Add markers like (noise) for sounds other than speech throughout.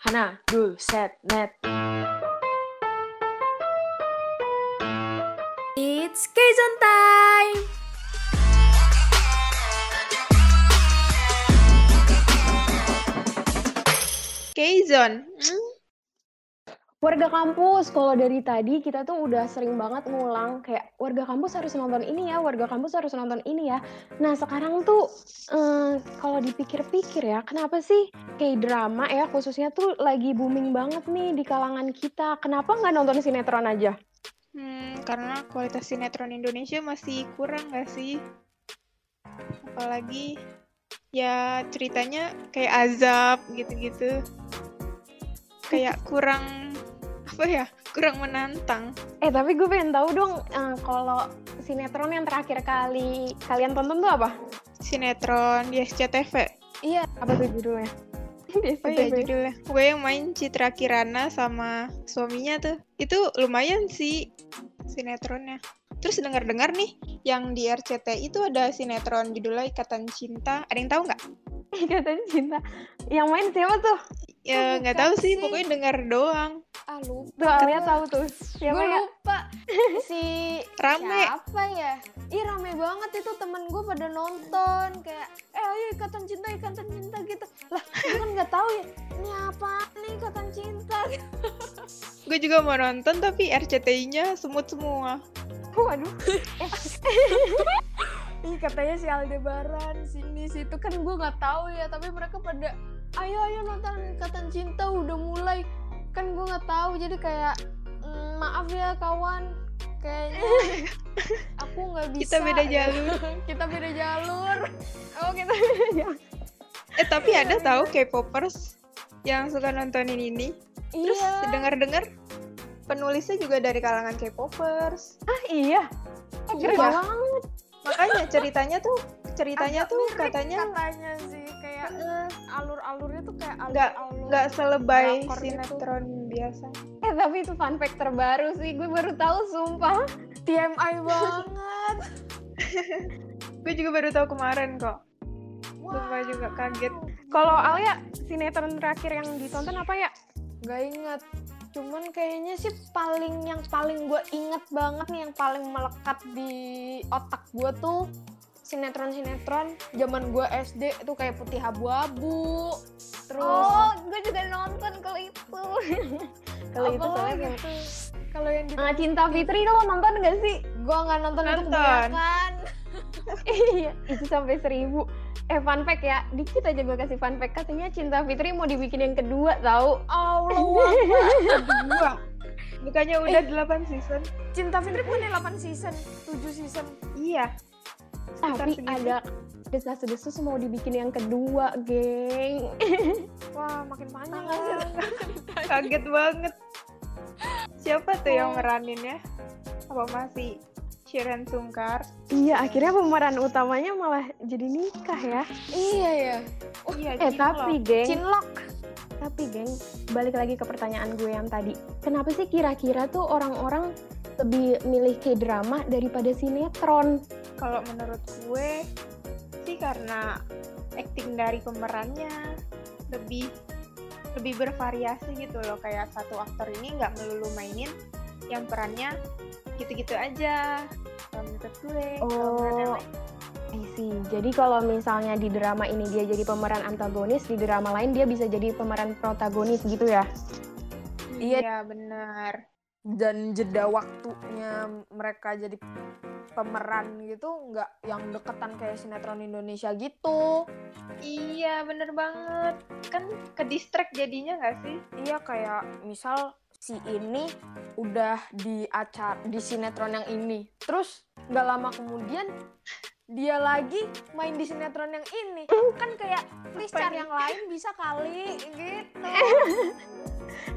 Hana, dul, set, net. It's Kazon time! Kazon. Mm. Warga kampus, kalau dari tadi kita tuh udah sering banget ngulang kayak warga kampus harus nonton ini ya, warga kampus harus nonton ini ya. Nah sekarang tuh eh, kalau dipikir-pikir ya, kenapa sih kayak drama ya khususnya tuh lagi booming banget nih di kalangan kita. Kenapa nggak nonton sinetron aja? Hmm, karena kualitas sinetron Indonesia masih kurang nggak sih? Apalagi ya ceritanya kayak azab gitu-gitu. Kayak kurang apa ya? Kurang menantang. Eh tapi gue pengen tahu dong eh, kalau sinetron yang terakhir kali kalian tonton tuh apa? Sinetron di SCTV. Iya. Apa tuh judulnya? (laughs) Oh iya judulnya. Gue yang main Citra Kirana sama suaminya tuh. Itu lumayan sih sinetronnya. Terus dengar-dengar nih, yang di RCTI itu ada sinetron judulnya Ikatan Cinta. Ada yang tahu nggak? Ikatan cinta. Yang main siapa tuh? Ya nggak tahu sih, sih. pokoknya dengar doang. Ah lupa. Tuh Alia tahu tuh. Siapa Gue ya? lupa. (laughs) Si Rame. siapa ya? Ih rame banget itu temen gue pada nonton kayak eh ayo ikatan cinta ikatan cinta gitu lah gue kan nggak tahu ya ini apa nih ikatan cinta (laughs) Gue juga mau nonton tapi RCTI-nya semut semua. Waduh. (laughs) Ih katanya si Aldebaran sini situ kan gue nggak tahu ya tapi mereka pada ayo ayo nonton ikatan cinta udah mulai kan gue nggak tahu jadi kayak "Mm, maaf ya kawan kayaknya (laughs) aku nggak bisa Kita beda ya." jalur. (laughs) kita beda jalur (laughs) Oh kita. Eh tapi ada tahu K-popers yang suka nontonin ini. Terus iya dengar-dengar penulisnya juga dari kalangan K-popers. ah iya. Oh, keren Iya. banget. Makanya ceritanya tuh ceritanya Agak tuh mirip katanya katanya sih eh, alur-alurnya tuh kayak Nggak- alur-alur nggak selebay gitu. sinetron biasa. Eh tapi itu fun fact terbaru sih. Gue baru tahu sumpah. TMI banget (laughs) Gue juga baru tahu kemarin kok. Sumpah Wow. juga kaget. Kalau Alia sinetron terakhir yang ditonton apa ya? Gak inget. Cuman kayaknya sih paling yang paling gue inget banget nih yang paling melekat di otak gue tuh sinetron-sinetron zaman gue SD tuh kayak putih abu-abu. Terus Oh, gue juga nonton kalau itu. (laughs) kalau itu soalnya tuh? Kalau yang di Ah, Cinta Fitri lo nonton gak sih? gue nggak nonton, itu Nonton. kebanyakan. (laughs) iya, itu sampai seribu. Eh, fun fact ya, dikit aja gue kasih fun fact. Katanya Cinta Fitri mau dibikin yang kedua, tahu? Allah Dua. (laughs) Bukannya udah 8 season? Cinta Fitri punya 8 season, 7 season. Iya. Tapi ada desas-desus mau dibikin yang kedua, geng. (laughs) Wah, makin panjang kan. (laughs) Kaget banget. Siapa tuh yang Oh. meraninnya? Apa masih Shiren Sungkar? iya, akhirnya pemeran utamanya malah jadi nikah ya. Iya ya. Iya, Eh, tapi geng, Cinlok. tapi geng, balik lagi ke pertanyaan gue yang tadi. Kenapa sih kira-kira tuh orang-orang lebih milih K-drama daripada sinetron? Kalau menurut gue sih karena acting dari pemerannya lebih lebih bervariasi gitu loh kayak satu aktor ini nggak melulu mainin yang perannya gitu-gitu aja kalau menurut gue Oh, I see. Jadi kalau misalnya di drama ini dia jadi pemeran antagonis, di drama lain dia bisa jadi pemeran protagonis gitu ya? Iya. iya benar Dan jeda waktunya mereka jadi pemeran gitu nggak yang deketan kayak sinetron Indonesia gitu. iya bener banget kan ke distract jadinya nggak sih Iya kayak misal si ini udah di acara di sinetron yang ini. Terus nggak lama kemudian dia lagi main di sinetron yang ini. Kan kayak please cari yang lain bisa kali gitu. (laughs)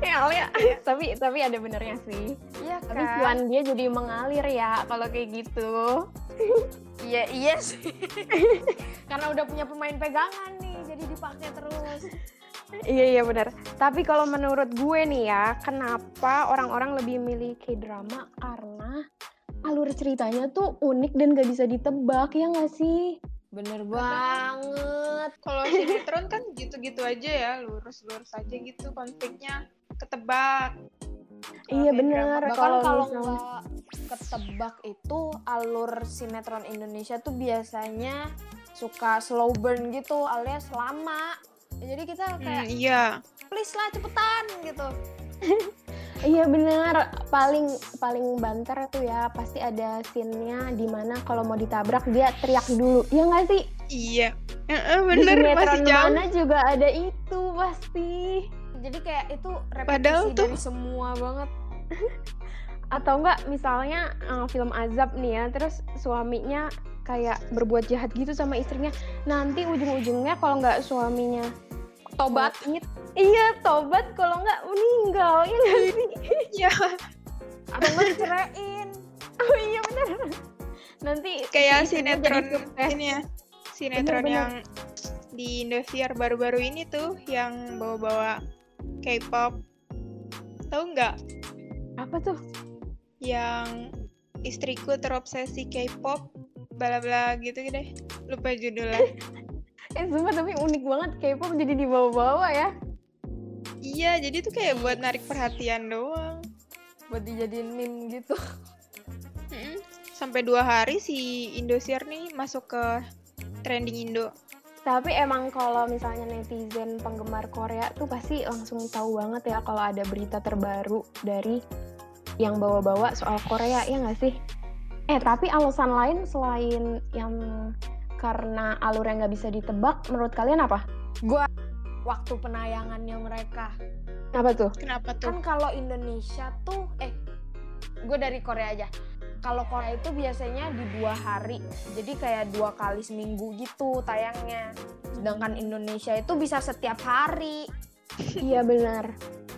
Ya, Alia. tapi tapi ada benernya sih. Iya Tapi kan? cuan dia jadi mengalir ya kalau kayak gitu. (laughs) Iya iya sih. (laughs) Karena udah punya pemain pegangan nih, jadi dipakai terus. Iya iya benar. Tapi kalau menurut gue nih ya, kenapa orang-orang lebih milih K-drama karena alur ceritanya tuh unik dan gak bisa ditebak ya nggak sih? Bener banget. Kalau sinetron kan gitu-gitu aja ya, lurus-lurus aja gitu konfliknya ketebak. Iya kayak bener. drama, Bahkan Kalau nggak ketebak itu alur sinetron Indonesia tuh biasanya suka slow burn gitu alias lama. Jadi kita Hmm, kayak iya. please lah cepetan gitu. (laughs) Iya bener, paling paling banter tuh ya pasti ada scene-nya di mana kalau mau ditabrak dia teriak dulu, ya nggak sih? Iya. Heeh, Di bener masih sinetron jauh. mana juga ada itu pasti. Jadi kayak itu repetisi Padahal tuh- dari semua banget. (laughs) Atau enggak misalnya eh, film azab nih ya, terus suaminya kayak berbuat jahat gitu sama istrinya. Nanti ujung-ujungnya kalau nggak suaminya Tobat. It- iya tobat, kalau nggak meninggal, ya nggak sih? Iya. Atau nggak diceraiin. Oh iya bener. Nanti Kayak sinetron ini ya. Sinetron Bener-bener. yang di Indosiar baru-baru ini tuh yang bawa-bawa K-pop. Tahu nggak? Apa tuh? Yang istriku terobsesi K-pop bla bla gitu deh. Lupa judulnya. (laughs) Eh sumpah tapi unik banget K-pop jadi dibawa-bawa ya. Iya, jadi tuh kayak buat narik perhatian doang. Buat dijadiin meme gitu. Sampai dua hari si Indosiar nih masuk ke trending Indo. Tapi emang kalau misalnya netizen penggemar Korea tuh pasti langsung tahu banget ya kalau ada berita terbaru dari yang bawa-bawa soal Korea ya nggak sih? Eh tapi alasan lain selain yang karena alurnya nggak bisa ditebak, menurut kalian apa? Gua waktu penayangannya mereka. Apa tuh? Kenapa tuh? Kan kalau Indonesia tuh eh gue dari Korea aja. Kalau Korea itu biasanya di dua hari, jadi kayak dua kali seminggu gitu tayangnya. Sedangkan Indonesia itu bisa setiap hari. iya benar.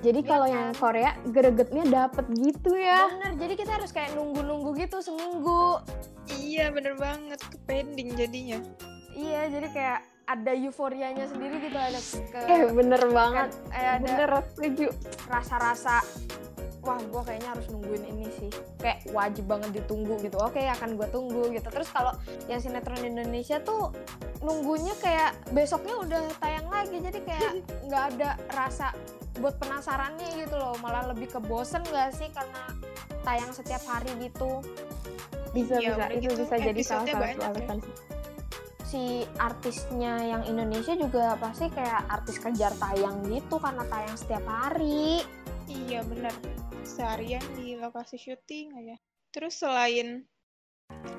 Jadi Iya kalau kan? yang Korea gregetnya dapet gitu ya. Bener, jadi kita harus kayak nunggu-nunggu gitu seminggu. Iya, bener banget. Ke pending jadinya. Iya, jadi kayak ada euforianya sendiri gitu ada ke Eh bener kan, banget. eh, ada Bener setuju. rasa-rasa wah gue kayaknya harus nungguin ini sih. Kayak wajib banget ditunggu gitu. Oke akan gue tunggu gitu. Terus kalau yang sinetron Indonesia tuh nunggunya kayak besoknya udah tayang lagi. Jadi kayak (laughs) nggak ada rasa buat penasarannya gitu loh. Malah lebih ke bosen gak sih karena tayang setiap hari gitu. Bisa Iya, bisa. itu gitu bisa jadi salah satu ya. Si artisnya yang Indonesia juga pasti kayak artis kejar tayang gitu karena tayang setiap hari Iya, bener. Seharian di lokasi syuting aja. Terus selain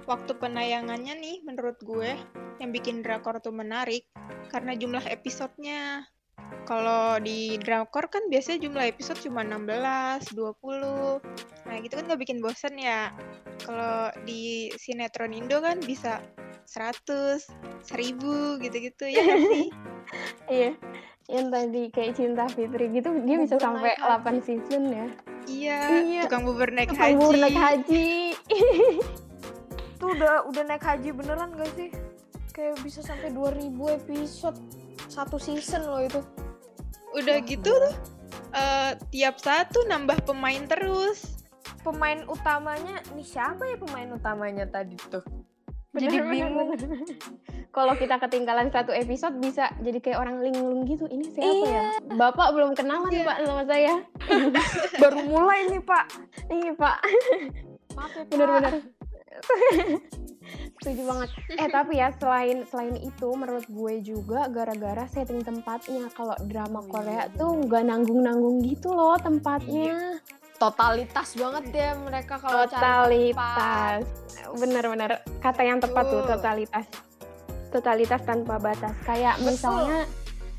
waktu penayangannya nih, menurut gue, yang bikin drakor tuh menarik, karena jumlah episodenya. Kalau di drakor kan biasanya jumlah episode cuma 16, 20. Nah, gitu kan nggak bikin bosen ya. Kalau di sinetron Indo kan bisa 100, 1000 gitu-gitu ya (laughs) sih? Iya. Yang tadi kayak Cinta Fitri gitu dia bisa Bubur sampai naik haji. 8 season ya. Iya, Iya. tukang bubur naik Tukang haji. bubur naik haji. Itu udah udah naik haji beneran gak sih? Kayak bisa sampai 2000 episode satu season loh itu. Udah Wah, gitu tuh eh, tiap satu nambah pemain terus. Pemain utamanya nih siapa ya pemain utamanya tadi tuh? Bener, Jadi bener, bingung. Kalau kita ketinggalan satu episode bisa jadi kayak orang linglung gitu. Ini siapa ya? Bapak belum kenalan Iya. Pak sama saya. (laughs) Baru mulai nih Pak. Iya Pak. Maaf ya. Bener-bener. (laughs) Setuju banget. Eh tapi ya selain selain itu menurut gue juga gara-gara setting tempatnya. Kalau drama Korea iya, tuh nggak nanggung-nanggung gitu loh tempatnya. Totalitas banget ya mereka kalau totalitas. Bener-bener kata yang tepat tuh totalitas. Totalitas tanpa batas. Kayak Betul. misalnya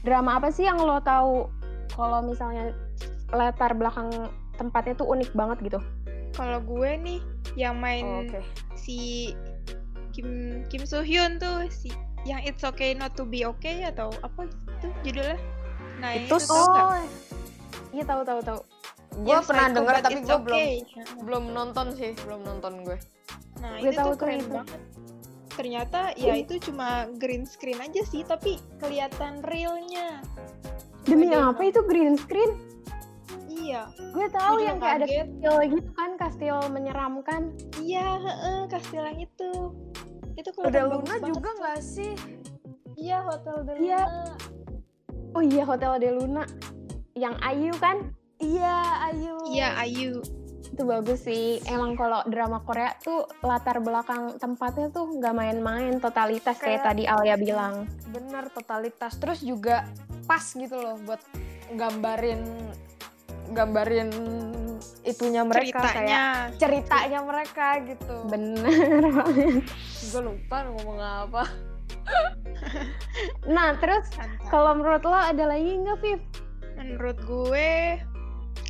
drama apa sih yang lo tahu kalau misalnya latar belakang tempatnya tuh unik banget gitu. Kalau gue nih yang main Oh, Oke. si Kim Kim Soo Hyun tuh si yang It's Okay Not to Be Okay atau apa gitu judulnya. Nah, Itu itu? Oh, iya tahu tahu tahu. Gue Yang pernah dengar But tapi gue belum Okay. belum nonton sih, belum nonton gue. Nah, Gue itu tahu tuh keren itu. banget. Ternyata ya itu cuma green screen aja sih, tapi kelihatan realnya. Demi Ada apa itu green screen? Iya, Gue tahu Gue yang kayak ada kastil gitu kan, kastil menyeramkan. iya, heeh, kastil yang itu. Itu kelihatan Udah Luna juga nggak sih? Iya, Hotel de Iya. Oh iya Hotel de Luna. Yang Ayu kan? Iya, Ayu. Iya, Ayu. Itu bagus sih. Emang kalau drama Korea tuh latar belakang tempatnya tuh nggak main-main. Totalitas kayak, Kayak- tadi Alia bilang. Bener totalitas. Terus juga pas gitu loh buat gambarin gambarin itunya mereka kayak Ceritanya. ceritanya mereka gitu. Bener (laughs) banget. Gue lupa ngomong apa. Nah terus kalau menurut lo ada lagi nggak Viv? Menurut gue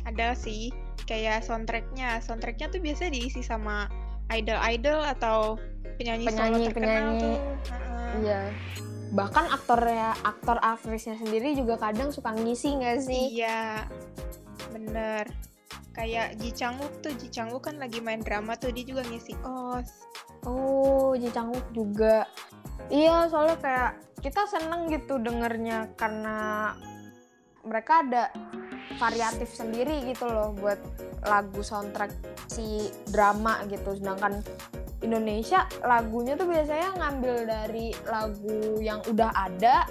ada sih kayak soundtracknya. Soundtracknya tuh biasanya diisi sama idol-idol atau penyanyi, solo Penyanyi, terkenal penyanyi. tuh. Heeh. Iya. Bahkan aktornya, aktor aktrisnya sendiri juga kadang suka ngisi nggak sih? Iya, bener. Kayak Ji Chang Wook tuh, Ji Chang Wook kan lagi main drama tuh, dia juga ngisi OS. Oh, Ji Chang Wook juga. Iya, soalnya kayak kita seneng gitu dengernya karena mereka ada variatif sendiri gitu loh buat lagu soundtrack si drama gitu. Sedangkan Indonesia lagunya tuh biasanya ngambil dari lagu yang udah ada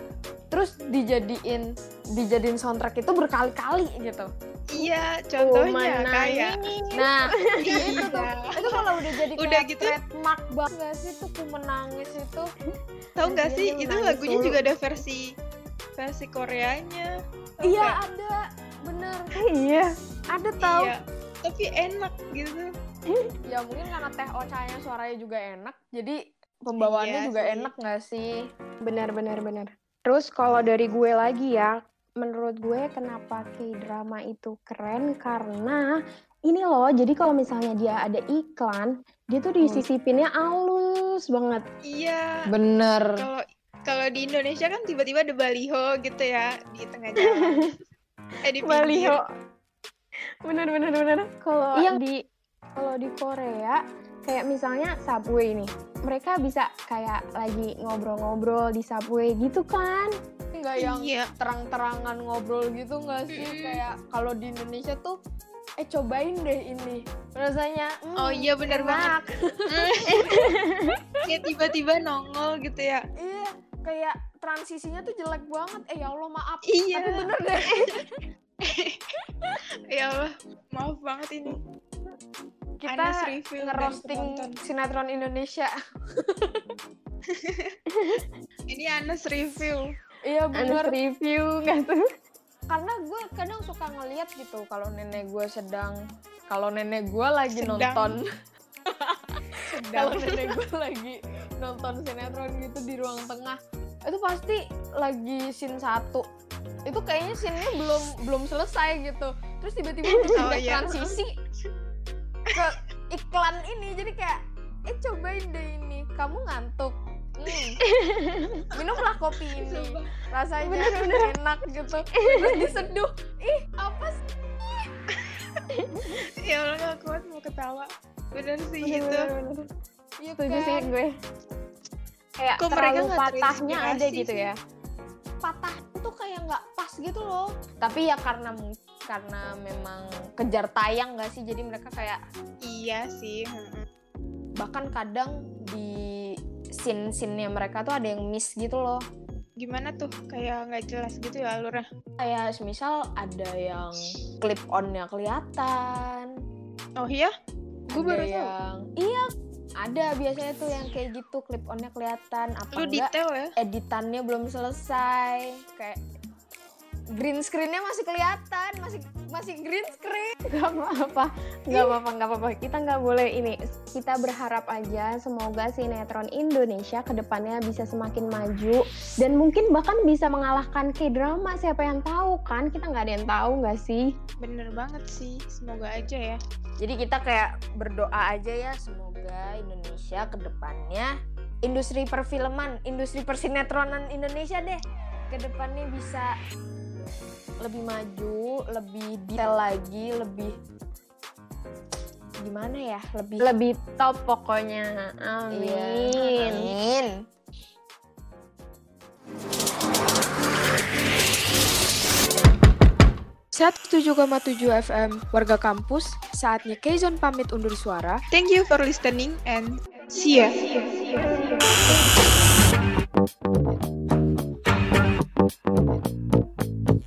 terus dijadiin dijadiin soundtrack itu berkali-kali gitu. Iya, contohnya mana kayak Nah, Iya. (laughs) itu tuh itu kalau udah jadi Udah kayak gitu. trademark banget gak sih tuh menangis itu tahu nggak Dia sih itu lagunya mulu. juga ada versi versi Koreanya. Iya ada bener iya. ada tau Iya, tapi enak gitu. (laughs) ya mungkin karena teh ocanya suaranya juga enak jadi pembawaannya Iya juga sih. enak gak sih Benar benar benar. Terus kalau dari gue lagi ya, menurut gue kenapa K-drama itu keren karena ini loh, jadi kalau misalnya dia ada iklan, dia tuh disisipinnya halus banget. Iya. bener Kalau kalau di Indonesia kan tiba-tiba ada baliho gitu ya di tengah jalan. (laughs) eh di. Baliho. Bener bener bener. Kalau Iya. di kalau di Korea kayak misalnya subway nih, mereka bisa kayak lagi ngobrol-ngobrol di subway gitu kan? nggak yang Iya. terang-terangan ngobrol gitu nggak sih Mm-mm. kayak kalau di Indonesia tuh eh cobain deh ini rasanya mm, Oh iya bener enak. banget. (laughs) Kayak tiba-tiba nongol gitu ya. iya kayak transisinya tuh jelek banget eh ya Allah maaf Iya. tapi bener deh (laughs) Ya Allah, maaf banget ini. kita ngerosting sinetron Indonesia (laughs) Ini Anas review. iya bener review nggak tuh? karena gue kadang suka ngeliat gitu kalau nenek gue sedang kalau nenek gue lagi Sedang. nonton (laughs) kalau nenek gue lagi nonton sinetron gitu di ruang tengah itu pasti lagi scene satu itu kayaknya scene-nya belum belum selesai gitu terus tiba-tiba (laughs) Oh, udah iya. transisi ke iklan ini jadi kayak eh cobain deh ini kamu ngantuk Hmm. minumlah kopi ini Sumpah. rasanya enak gitu terus diseduh ih apa sih (laughs) Ya Allah gak kuat mau ketawa. Bener sih Bener, itu. bener, bener. Iya Setuju sih kan? gue. Kayak Kok terlalu patahnya ada gitu sih? ya. patah tuh kayak nggak pas gitu loh tapi ya karena karena memang kejar tayang nggak sih jadi mereka kayak Iya sih. bahkan kadang di scene scene mereka tuh ada yang miss gitu loh Gimana tuh? Kayak nggak jelas gitu ya alurnya. kayak misal ada yang clip onnya kelihatan Oh iya? Gue baru tahu. yang iya ada biasanya tuh yang kayak gitu clip onnya kelihatan apa Lu enggak detail ya? editannya belum selesai kayak green screennya masih kelihatan masih masih green screen (laughs) Gak apa-apa, gak apa-apa, gak apa-apa. Kita nggak boleh ini. Kita berharap aja semoga sinetron Indonesia ke depannya bisa semakin maju dan mungkin bahkan bisa mengalahkan K-drama. Siapa yang tahu kan? Kita nggak ada yang tahu nggak sih? Bener banget sih. Semoga aja ya. jadi kita kayak berdoa aja ya semoga Indonesia ke depannya industri perfilman industri persinetronan Indonesia deh ke depannya bisa lebih maju lebih detail lagi lebih gimana ya lebih Lebih top pokoknya. Amin. Iya, amin. tujuh FM, warga kampus, saatnya Keizon pamit undur suara. Thank you for listening and See ya.